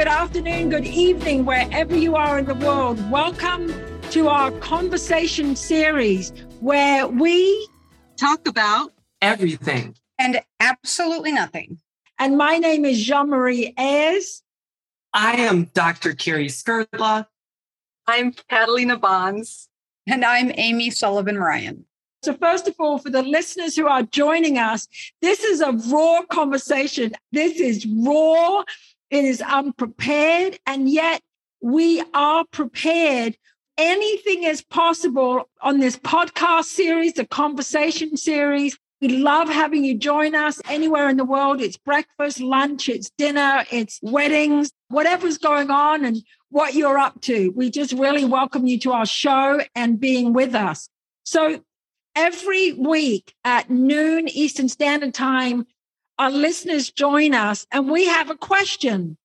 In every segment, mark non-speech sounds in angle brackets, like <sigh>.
good afternoon, good evening, wherever you are in the world. Welcome to our conversation series where we talk about everything and absolutely nothing. And my name is Jeanne Marie Eayrs. I am Dr. Cari Skrdla. I'm Katalina Bonds. And I'm Amy Sullivan Ryan. So, first of all, for the listeners who are joining us, this is a raw conversation. This is raw, it is unprepared, and yet we are prepared. Anything is possible on this podcast series, the conversation series. We love having you join us anywhere in the world. It's breakfast, lunch, it's dinner, it's weddings, whatever's going on and what you're up to. We just really welcome you to our show and being with us. So, every week at noon Eastern Standard Time, our listeners join us and we have a question.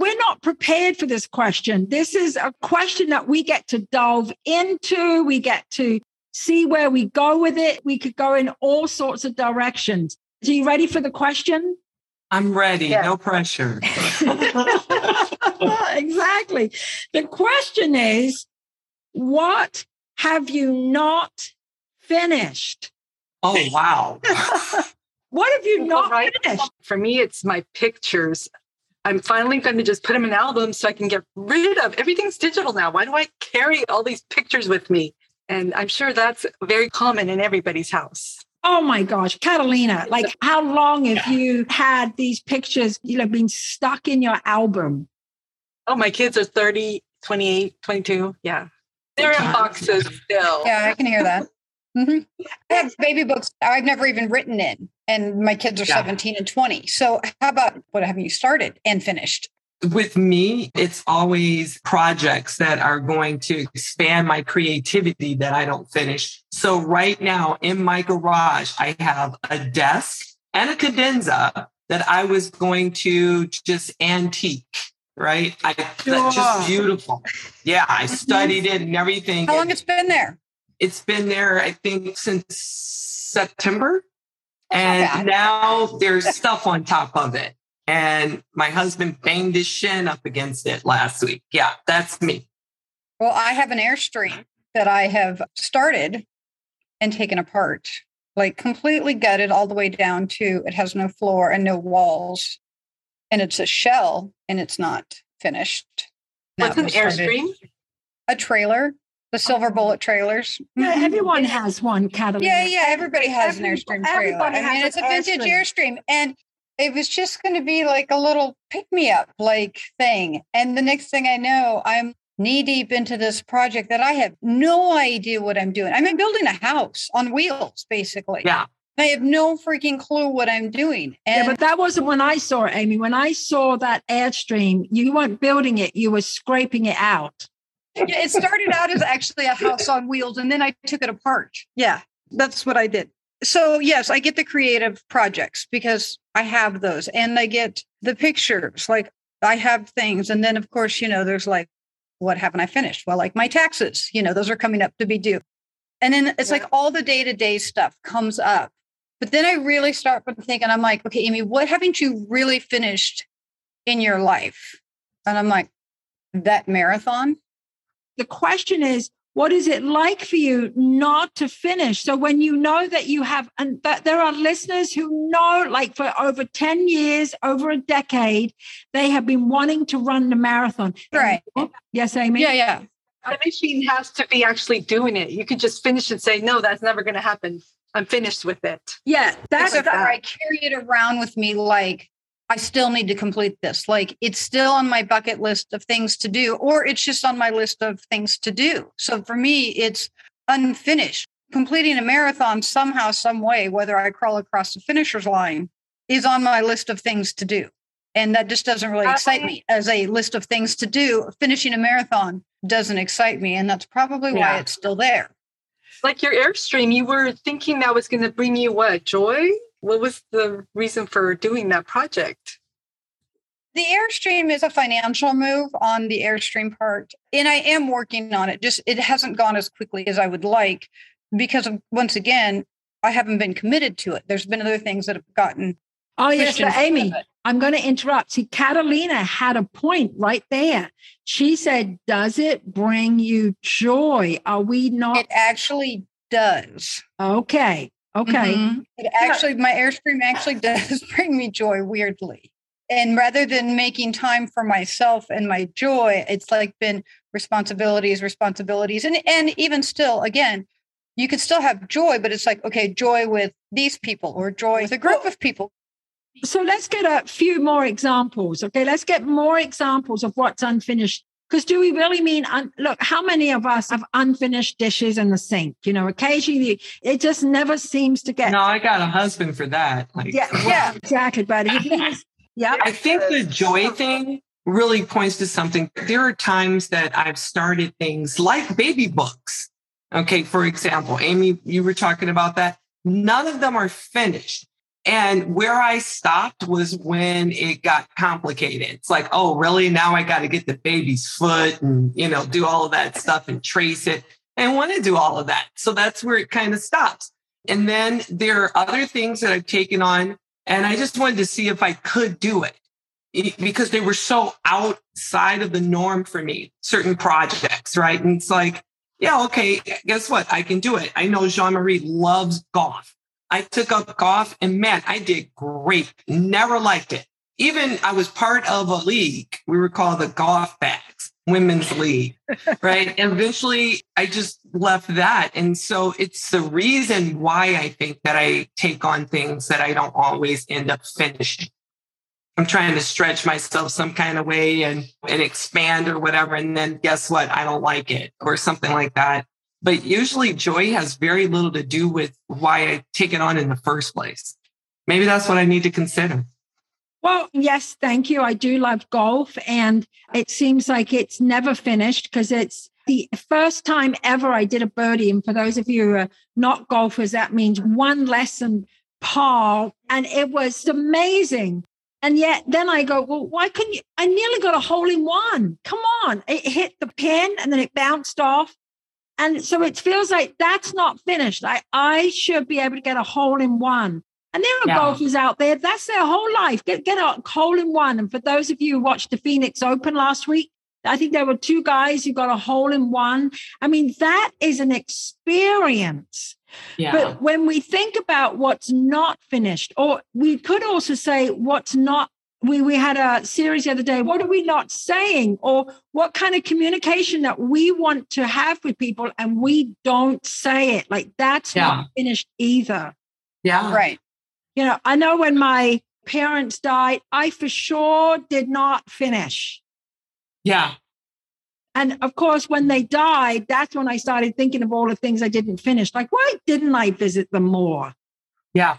We're not prepared for this question. This is a question that we get to delve into. We get to see where we go with it. We could go in all sorts of directions. Are you ready for the question? I'm ready. Yeah. No pressure. <laughs> <laughs> exactly. The question is what have you not finished. Oh, wow. <laughs> what have you not right. finished? For me, it's my pictures. I'm finally going to just put them in albums so I can get rid of everything's digital now. Why do I carry all these pictures with me? And I'm sure that's very common in everybody's house. Oh my gosh, Katalina, like how long have you had these pictures, you know, been stuck in your album? Oh, my kids are 30, 28, 22. Yeah. They're in boxes still. Yeah, I can hear that. Mm-hmm. I have baby books I've never even written in, and my kids are yeah. 17 and 20. So, how about what have you started and finished? With me, it's always projects that are going to expand my creativity that I don't finish. So, right now in my garage, I have a desk and a cadenza that I was going to just antique right? I sure. that's just beautiful. Yeah, I mm-hmm. studied it and everything. How long it's been there? It's been there, I think, since September. And now there's stuff on top of it. And my husband banged his shin up against it last week. Yeah, that's me. Well, I have an Airstream that I have started and taken apart, like completely gutted all the way down to it has no floor and no walls. And it's a shell and it's not finished. What's an Airstream? A trailer the silver bullet trailers. Yeah, mm-hmm. everyone has one. Yeah, yeah, everybody has Every, an Airstream trailer. Everybody I mean, it's a vintage Airstream. Airstream. And it was just going to be like a little pick me up like thing. And the next thing I know, I'm knee deep into this project that I have no idea what I'm doing. I'm building a house on wheels, basically. Yeah. I have no freaking clue what I'm doing. And yeah, but that wasn't when I saw it, Amy. When I saw that Airstream, you weren't building it, you were scraping it out yeah, it started out as actually a house on wheels and then I took it apart. Yeah, that's what I did. So, yes, I get the creative projects because I have those and I get the pictures. Like I have things. And then, of course, you know, there's like, what haven't I finished? Well, like my taxes, you know, those are coming up to be due. And then it's like all the day to day stuff comes up. But then I really start thinking, I'm like, okay, Amy, what haven't you really finished in your life? And I'm like, that marathon the question is, what is it like for you not to finish? So when you know that you have, and that there are listeners who know, like for over 10 years, over a decade, they have been wanting to run the marathon. Right. Yes, Amy? Yeah, yeah. Finishing has to be actually doing it. You could just finish and say, no, that's never going to happen. I'm finished with it. Yeah, that's that. I carry it around with me like I still need to complete this. Like it's still on my bucket list of things to do, or it's just on my list of things to do. So for me, it's unfinished. Completing a marathon somehow, some way, whether I crawl across the finisher's line, is on my list of things to do. And that just doesn't really uh-huh. excite me as a list of things to do. Finishing a marathon doesn't excite me. And that's probably why yeah. it's still there. Like your Airstream, you were thinking that was going to bring you what? Joy? What was the reason for doing that project? The Airstream is a financial move on the Airstream part. And I am working on it. Just it hasn't gone as quickly as I would like because of, once again, I haven't been committed to it. There's been other things that have gotten Oh, yes, Christian but Amy. I'm going to interrupt. See, Katalina had a point right there. She said, Does it bring you joy? Are we not? It actually does. okay. Okay. Mhm. It actually, my Airstream actually <laughs> does bring me joy weirdly. And rather than making time for myself and my joy, it's like been responsibilities, responsibilities. And, and even still, again, you could still have joy, but it's like, okay, joy with these people or joy with a group of people. So let's get a few more examples. Okay. Let's get more examples of what's unfinished. Because do we really mean, un- look, how many of us have unfinished dishes in the sink? You know, occasionally it just never seems to get. No, I got a husband for that. Like, Yeah, <laughs> yeah, exactly. But if it is, yeah. I think the joy thing really points to something. There are times that I've started things like baby books. Okay, for example, Amy, you were talking about that. None of them are finished. And where I stopped was when it got complicated. It's like, oh, really? Now I got to get the baby's foot and, you know, do all of that stuff and trace it. I want to do all of that. So that's where it kind of stops. And then there are other things that I've taken on and I just wanted to see if I could do it because they were so outside of the norm for me, certain projects, right? And it's like, yeah, okay, guess what? I can do it. I know Jeanne Marie loves golf. I took up golf and man, I did great. Never liked it. Even I was part of a league. We were called the Golf Bags Women's League, <laughs> right? And eventually I just left that. And so it's the reason why I think that I take on things that I don't always end up finishing. I'm trying to stretch myself some kind of way and, and expand or whatever. And then guess what? I don't like it or something like that. But usually joy has very little to do with why I take it on in the first place. Maybe that's what I need to consider. Well, yes, thank you. I do love golf, and it seems like it's never finished because it's the first time ever I did a birdie. And for those of you who are not golfers, that means one lesson par, and it was amazing. And yet, then I go, well, why couldn't you? I nearly got a hole in one. Come on. It hit the pin and then it bounced off. And so it feels like that's not finished. I, I should be able to get a hole in one. And there are Yeah. golfers out there, that's their whole life. Get, get a hole in one. And for those of you who watched the Phoenix Open last week, I think there were two guys who got a hole in one. I mean, that is an experience. Yeah. But when we think about what's not finished, or we could also say what's not, we, we had a series the other day, what are we not saying? Or what kind of communication that we want to have with people and we don't say it? Like that's Yeah. not finished either. yeah. Right. You know, I know when my parents died, I for sure did not finish. Yeah. And of course, when they died, that's when I started thinking of all the things I didn't finish. Like, why didn't I visit them more? Yeah.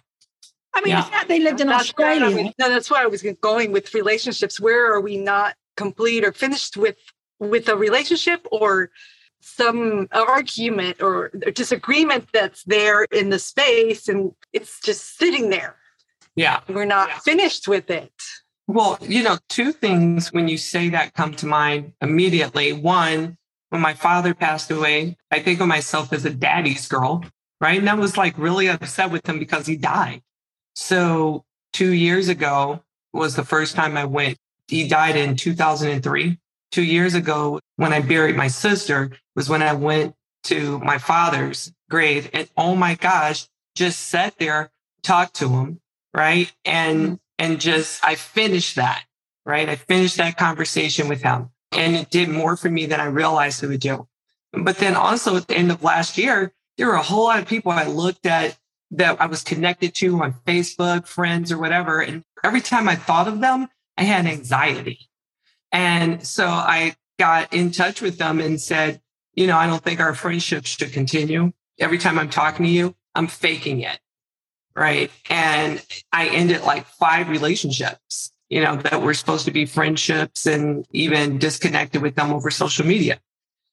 I mean, Yeah. the fact they lived in That's where I Australia. was- no, that's where I was going with relationships. Where are we not complete or finished with with a relationship or some argument or disagreement that's there in the space and it's just sitting there. Yeah. We're not Yeah. finished with it. Well, you know, two things when you say that come to mind immediately. One, when my father passed away, I think of myself as a daddy's girl, right? And I was like really upset with him because he died. So two years ago was the first time I went. He died in 2003. Two years ago, when I buried my sister, was when I went to my father's grave. And oh my gosh, just sat there, talked to him, right? And mm-hmm. and just I finished that, right? I finished that conversation with him. And it did more for me than I realized it would do. But then also at the end of last year, there were a whole lot of people I looked at that I was connected to on Facebook, friends, or whatever. And every time I thought of them, I had anxiety. And so I got in touch with them and said, you know, I don't think our friendship should continue. Every time I'm talking to you, I'm faking it. Right. And I ended like five relationships, you know, that were supposed to be friendships and even disconnected with them over social media.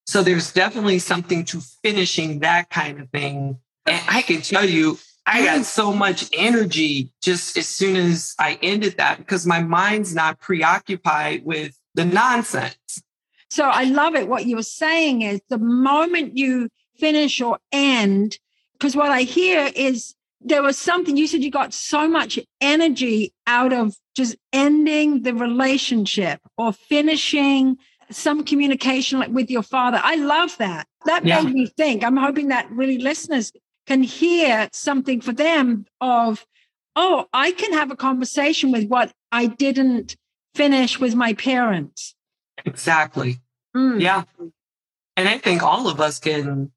So there's definitely something to finishing that kind of thing. And I can tell you, I got so much energy just as soon as I ended that because my mind's not preoccupied with the nonsense. So I love it. What you were saying is the moment you finish or end, because what I hear is there was something you said you got so much energy out of just ending the relationship or finishing some communication like with your father. I love that. That Yeah. made me think. I'm hoping that really listeners can hear something for them of, oh, I can have a conversation with what I didn't finish with my parents. Exactly. Mm. Yeah. And I think all of us can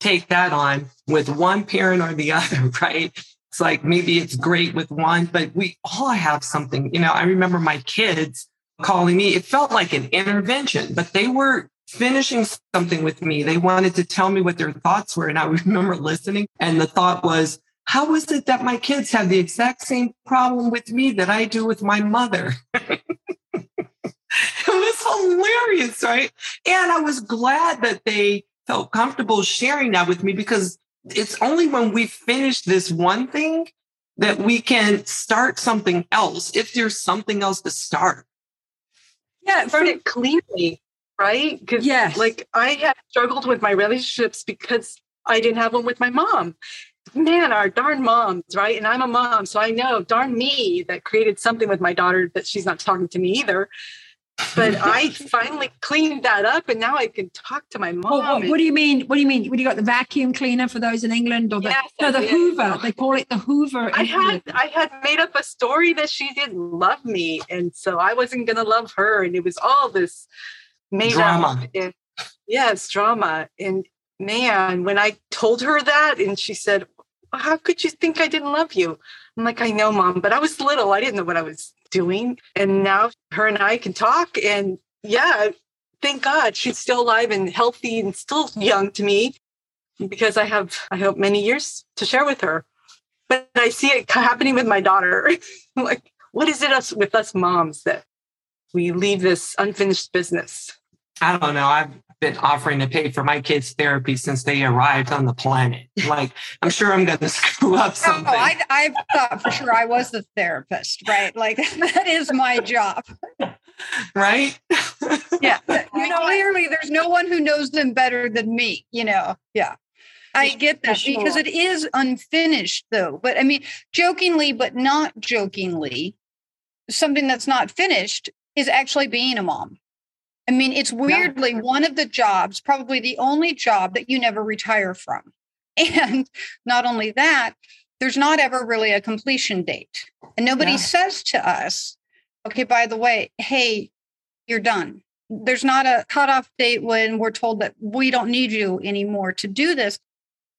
take that on with one parent or the <laughs> other, right? It's like maybe it's great with one, but we all have something. You know, I remember my kids calling me. It felt like an intervention, but they were finishing something with me. They wanted to tell me what their thoughts were. And I <laughs> remember listening. And the thought was, how is it that my kids have the exact same problem with me that I do with my mother? <laughs> it was hilarious, right? And I was glad that they felt comfortable sharing that with me because it's only when we finish this one thing that we can start something else if there's something else to start. Yeah. It cleanly, right? Because Yes. like I have struggled with my relationships because I didn't have one with my mom. Man, our darn moms, right? And I'm a mom, so I know darn me that created something with my daughter that she's not talking to me either. But <laughs> I finally cleaned that up, and now I can talk to my mom. Well, what, and- what do you mean? What do you mean? What do you got the vacuum cleaner for those in England or the, Yes, no, the. Hoover? They call it the Hoover. I had England. I had made up a story that she didn't love me, and so I wasn't gonna love her, and it was all this Drama. And, yes, drama. And man, when I told her that, and she said, "How could you think I didn't love you?" I'm like, "I know, mom, but I was little. I didn't know what I was doing." And now her and I can talk, and yeah, thank God she's still alive and healthy and still young to me because I have, I hope, many years to share with her but I see it happening with my daughter. <laughs> like, what is it us with us moms that we leave this unfinished business? I don't know. I've been offering to pay for my kids' therapy since they arrived on the planet. Like, I'm sure I'm going <laughs> to screw up Oh, something. I, I thought for sure I was the therapist, right? Like <laughs> that is my job. right? Yeah. <laughs> You know, clearly there's no one who knows them better than me, you know. Yeah. I get that For because it is unfinished though. But I mean, jokingly, but not jokingly, something that's not finished is actually being a mom. I mean, it's weirdly one of the jobs, probably the only job that you never retire from. <laughs> And not only that, there's not ever really a completion date. And nobody Yeah. says to us, okay, by the way, hey, you're done. There's not a cutoff date when we're told that we don't need you anymore to do this.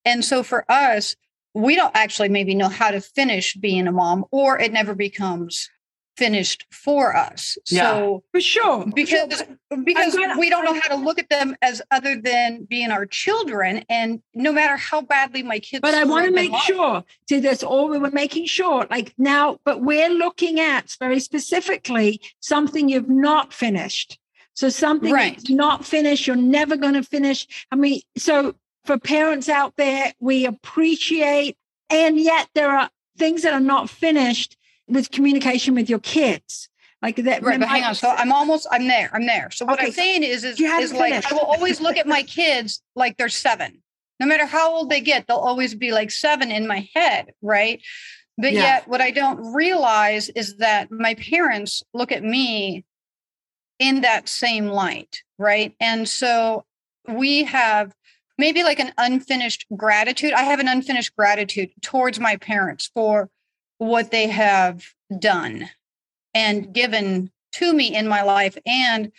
And so for us, we don't actually maybe know how to finish being a mom, or it never becomes finished for us. Yeah. So for sure. because because gonna- we don't know how to look at them as other than being our children and no matter how badly my kids But I want to make them sure. See, that's all we were making sure. Like now, but we're looking at very specifically something you've not finished. So something Right. that's not finished, you're never going to finish. I mean, so for parents out there, we appreciate, and yet there are things that are not finished with communication with your kids. Like that. right but hang might- on so i'm almost i'm there i'm there so what Okay, i'm saying is is, is like finished. i will always look at my kids like they're seven no matter how old they get they'll always be like seven in my head right but Yeah. yet what i don't realize is that my parents look at me in that same light right and so we have maybe like an unfinished gratitude i have an unfinished gratitude towards my parents for what they have done and given to me in my life and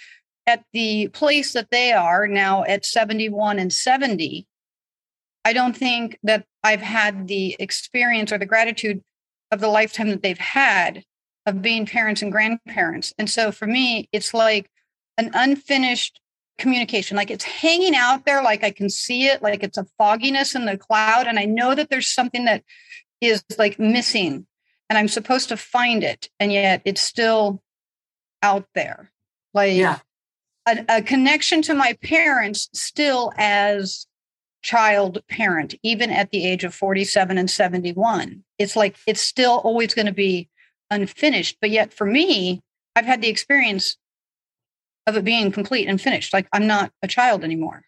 at the place that they are now at 71 and 70 i don't think that i've had the experience or the gratitude of the lifetime that they've had of being parents and grandparents. And so for me it's like an unfinished communication. Like it's hanging out there like i can see it like it's a fogginess in the cloud and i know that there's something that is like missing and i'm supposed to find it and yet it's still out there. Like Yeah. a, a connection to my parents still as child parent even at the age of 47 and 71 it's like it's still always going to be unfinished but yet for me i've had the experience of it being complete and finished. Like i'm not a child anymore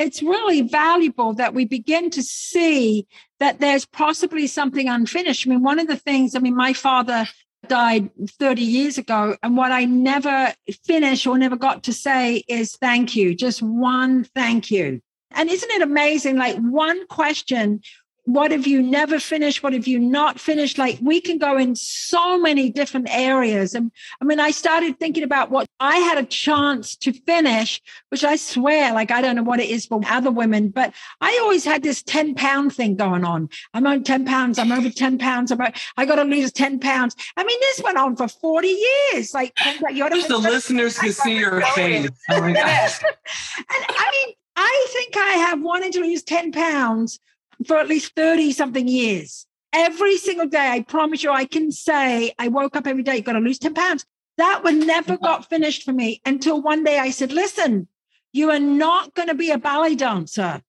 it's really valuable that we begin to see that there's possibly something unfinished. I mean, one of the things, I mean, my father died 30 years ago, and what I never finished or never got to say is thank you, just one thank you. And isn't it amazing? Like one question what have you never finished? What have you not finished? Like we can go in so many different areas. And I mean, I started thinking about what I had a chance to finish, which I swear, like, I don't know what it is for other women, but I always had this 10 pound thing going on. I'm on 10 pounds. I'm over 10 pounds. I'm, I got to lose 10 pounds. I mean, this went on for 40 years. Like, <sighs> you Just the listeners can see your face. Oh <laughs> and I mean, I think I have wanted to lose 10 pounds for at least 30 something years. Every single day, I promise you, I can say I woke up every day, you've got to lose 10 pounds. That one never mm-hmm. got finished for me until one day I said, listen, you are not going to be a ballet dancer.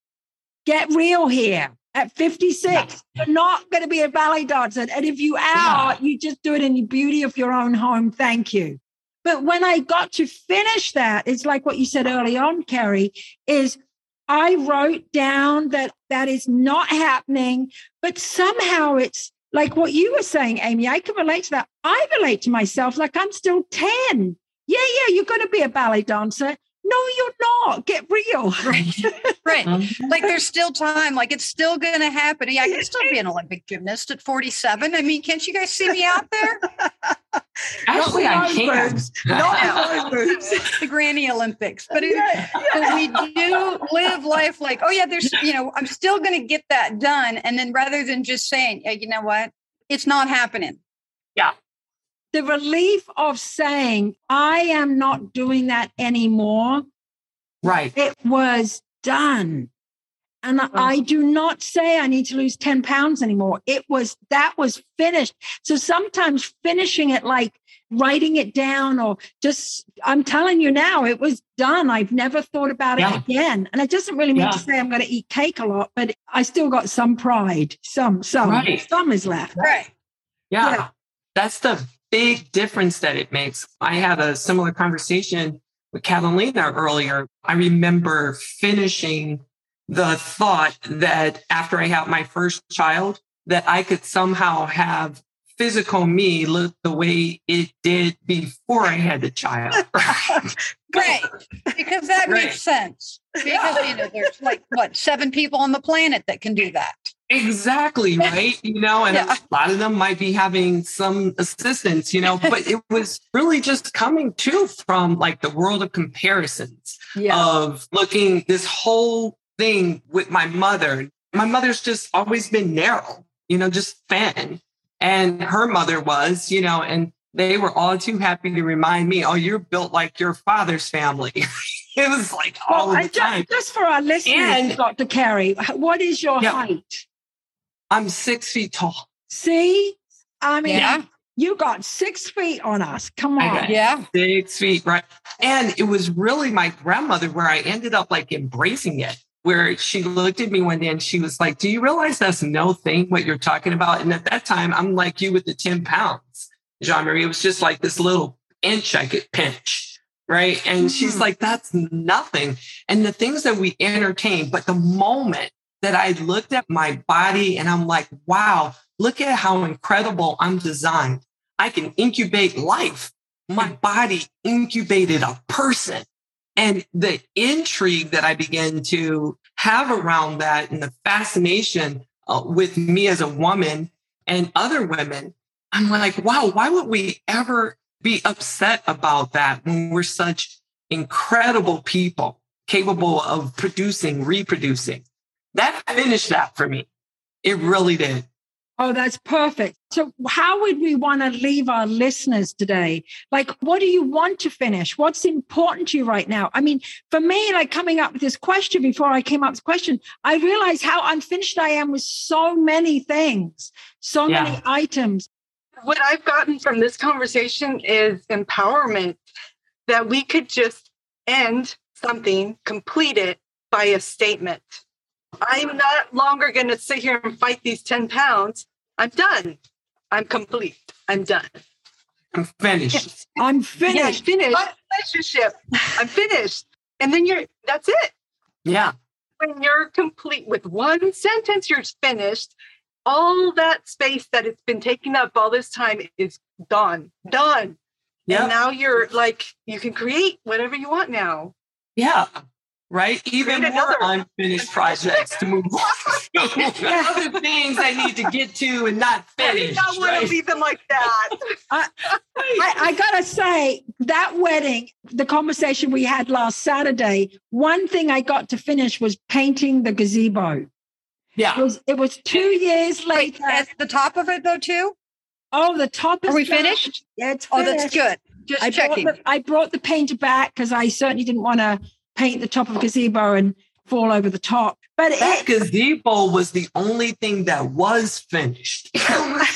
Get real here. At 56, you're not going to be a ballet dancer. And if you are, yeah. you just do it in the beauty of your own home. Thank you. But when I got to finish that, it's like what you said early on, Cari, is I wrote down that that is not happening, but somehow it's like what you were saying, Amy. I can relate to that. I relate to myself like I'm still 10. Yeah, yeah, you're going to be a ballet dancer. No, you're not. Get real. Right. <laughs> right. Mm-hmm. Like there's still time. Like it's still going to happen. Yeah, I can still be an Olympic gymnast at 47. I mean, can't you guys see me out there? <laughs> Actually, I can. Not <laughs> the Granny Olympics. But, it, but we do live life like, oh, yeah, there's, you know, I'm still going to get that done. And then rather than just saying, yeah, you know what? It's not happening. Yeah the relief of saying, I am not doing that anymore. Right. It was done. And I do not say I need to lose 10 pounds anymore. It was, that was finished. So sometimes finishing it like writing it down or just, I'm telling you now, it was done. I've never thought about it again. And it doesn't really mean yeah. to say I'm going to eat cake a lot, but I still got some pride. Some, some, right. some is left. Right. Yeah. yeah. That's the big difference that it makes. I had a similar conversation with Katalina earlier. I remember finishing the thought that after I had my first child, that I could somehow have physical me look the way it did before I had the child. <laughs> Right. because that right. makes sense. Because you know, there's like what seven people on the planet that can do that. Exactly, right? You know, and yeah. a lot of them might be having some assistance, you know, but it was really just coming to from like the world of comparisons yeah. of looking this whole thing with my mother. My mother's just always been narrow, you know, just fan. And her mother was, you know, and they were all too happy to remind me, oh, you're built like your father's family. <laughs> it was like all well, the time. Just, just for our listeners, and, Dr. Cari, what is your yeah. height? I'm six feet tall. See? I mean, yeah. you got six feet on us. Come on. Yeah. Six feet, right. And it was really my grandmother where I ended up like embracing it, where she looked at me one day and she was like, Do you realize that's no thing what you're talking about? And at that time, I'm like you with the 10 pounds, Jeanne Marie. It was just like this little inch I could pinch. Right. And mm-hmm. she's like, That's nothing. And the things that we entertain, but the moment that I looked at my body and I'm like, wow, look at how incredible I'm designed. I can incubate life. My body incubated a person. And the intrigue that I began to have around that and the fascination uh, with me as a woman and other women, I'm like, wow, why would we ever be upset about that when we're such incredible people capable of producing, reproducing? That finished that for me. It really did. Oh, that's perfect. So, how would we want to leave our listeners today? Like, what do you want to finish? What's important to you right now? I mean, for me, like coming up with this question before I came up with this question, I realized how unfinished I am with so many things, so yeah. many items. What I've gotten from this conversation is empowerment that we could just end something, complete it by a statement. I'm not longer going to sit here and fight these 10 pounds. I'm done. I'm complete. I'm done. I'm finished. Yes. I'm finished. Yeah, finished. My relationship. I'm finished. And then you're, that's it. Yeah. when you're complete with one sentence, you're finished. All that space that it's been taking up all this time is done, done. Yeah. And now you're like, you can create whatever you want now. Yeah. Right? Even Create more another- unfinished projects to move on. <laughs> <laughs> Other things I need to get to and not I did finish. not want right? to leave them like that. <laughs> I, I gotta say that wedding, the conversation we had last Saturday, one thing I got to finish was painting the gazebo. It Yeah. was it was two years Wait, later. at the top of it though, too. Oh, the top is Are we done. finished? Yeah, it's Oh, that's good. Just I checking. Brought the, I brought the painter back because I certainly didn't want to paint the top of gazebo and fall over the top. But That it, gazebo was the only thing that was finished. oh,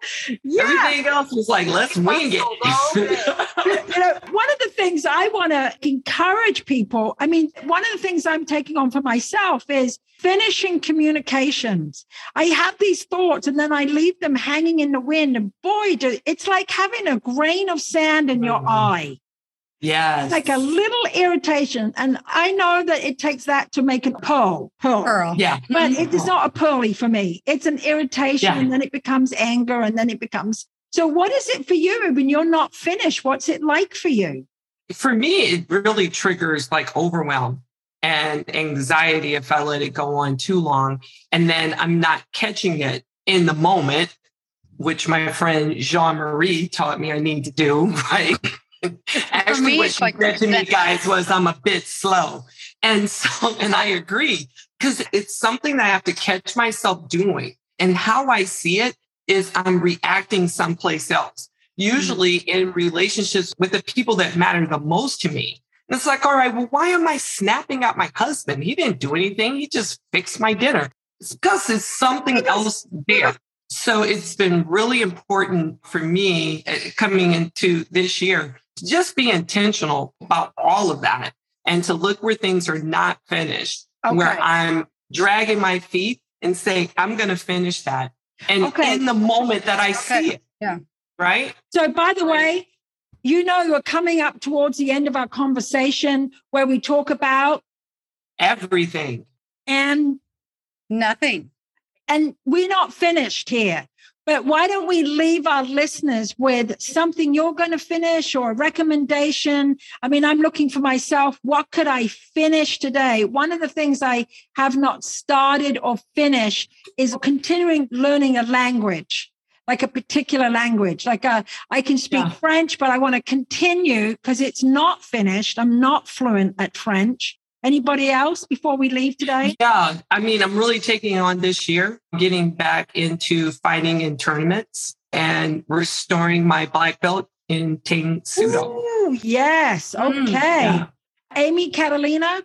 <laughs> <laughs> yeah. Everything else was like, let's wing it. <laughs> you know, one of the things I want to encourage people, I mean, one of the things I'm taking on for myself is finishing communications. I have these thoughts and then I leave them hanging in the wind. And boy, do, it's like having a grain of sand in your Mhm. eye, yes. like a little irritation. And I know that it takes that to make a pearl. Pearl. Pearl. yeah. But it is not a pearly for me. It's an irritation, Yeah. and then it becomes anger, and then it becomes. So, what is it for you when you're not finished? What's it like for you? For me, it really triggers like overwhelm and anxiety if I let it go on too long. And then I'm not catching it in the moment, which my friend Jeanne Marie taught me I need to do, <laughs> right? Actually, me, what it's she like said to me, guys, was I'm a bit slow. And <laughs> so, and I agree because it's something that I have to catch myself doing. And how I see it is I'm reacting someplace else, mm-hmm. usually in relationships with the people that matter the most to me. And it's like, all right, well, why am I snapping at my husband? He didn't do anything. He just fixed my dinner. It's because there's something else there. So it's been really important for me uh, coming into this year to just be intentional about all of that and to look where things are not finished, where I'm dragging my feet and saying, I'm going to finish that. And Okay. in the moment that I Okay. see it. Yeah. Right. So, by the way, you know, we're coming up towards the end of our conversation where we talk about Everything. and Nothing. And we're not finished here. But why don't we leave our listeners with something you're going to finish or a recommendation? I mean, I'm looking for myself. What could I finish today? One of the things I have not started or finished is continuing learning a language, like a particular language. Like a, I can speak Yeah. French, but I want to continue because it's not finished. I'm not fluent at French. Anybody else before we leave today? Yeah. I mean, I'm really taking on this year, getting back into fighting in tournaments and restoring my black belt in Tang Soo Do. Ooh, yes. Okay. Mm, Yeah. Amy Katalina.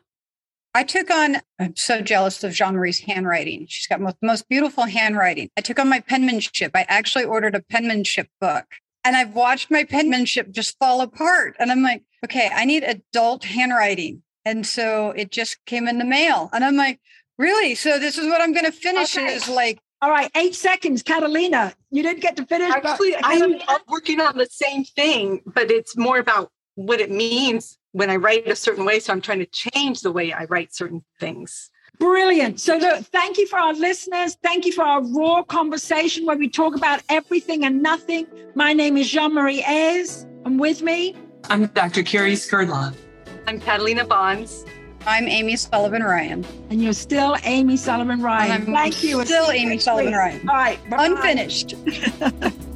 I took on, I'm so jealous of Jeanne Marie's handwriting. She's got most, most beautiful handwriting. I took on my penmanship. I actually ordered a penmanship book and I've watched my penmanship just fall apart. And I'm like, okay, I need adult handwriting. And so it just came in the mail. And I'm like, really? So this is what I'm going to finish Okay. is like, All right, eight seconds. Katalina, you didn't get to finish. Actually, I'm, I'm working on the same thing, but it's more about what it means when I write a certain way. So I'm trying to change the way I write certain things. Brilliant. So, look, thank you for our listeners. Thank you for our raw conversation where we talk about everything and nothing. My name is Jeanne Marie Eayrs. I'm with me, I'm Dr. Cari Skrdla. I'm Katalina Bonds. I'm Amy Sullivan Ryan. and you're still Amy Sullivan Ryan. I'm Thank you. Still Amy Sullivan Ryan. All right. bye-bye. Unfinished. <laughs>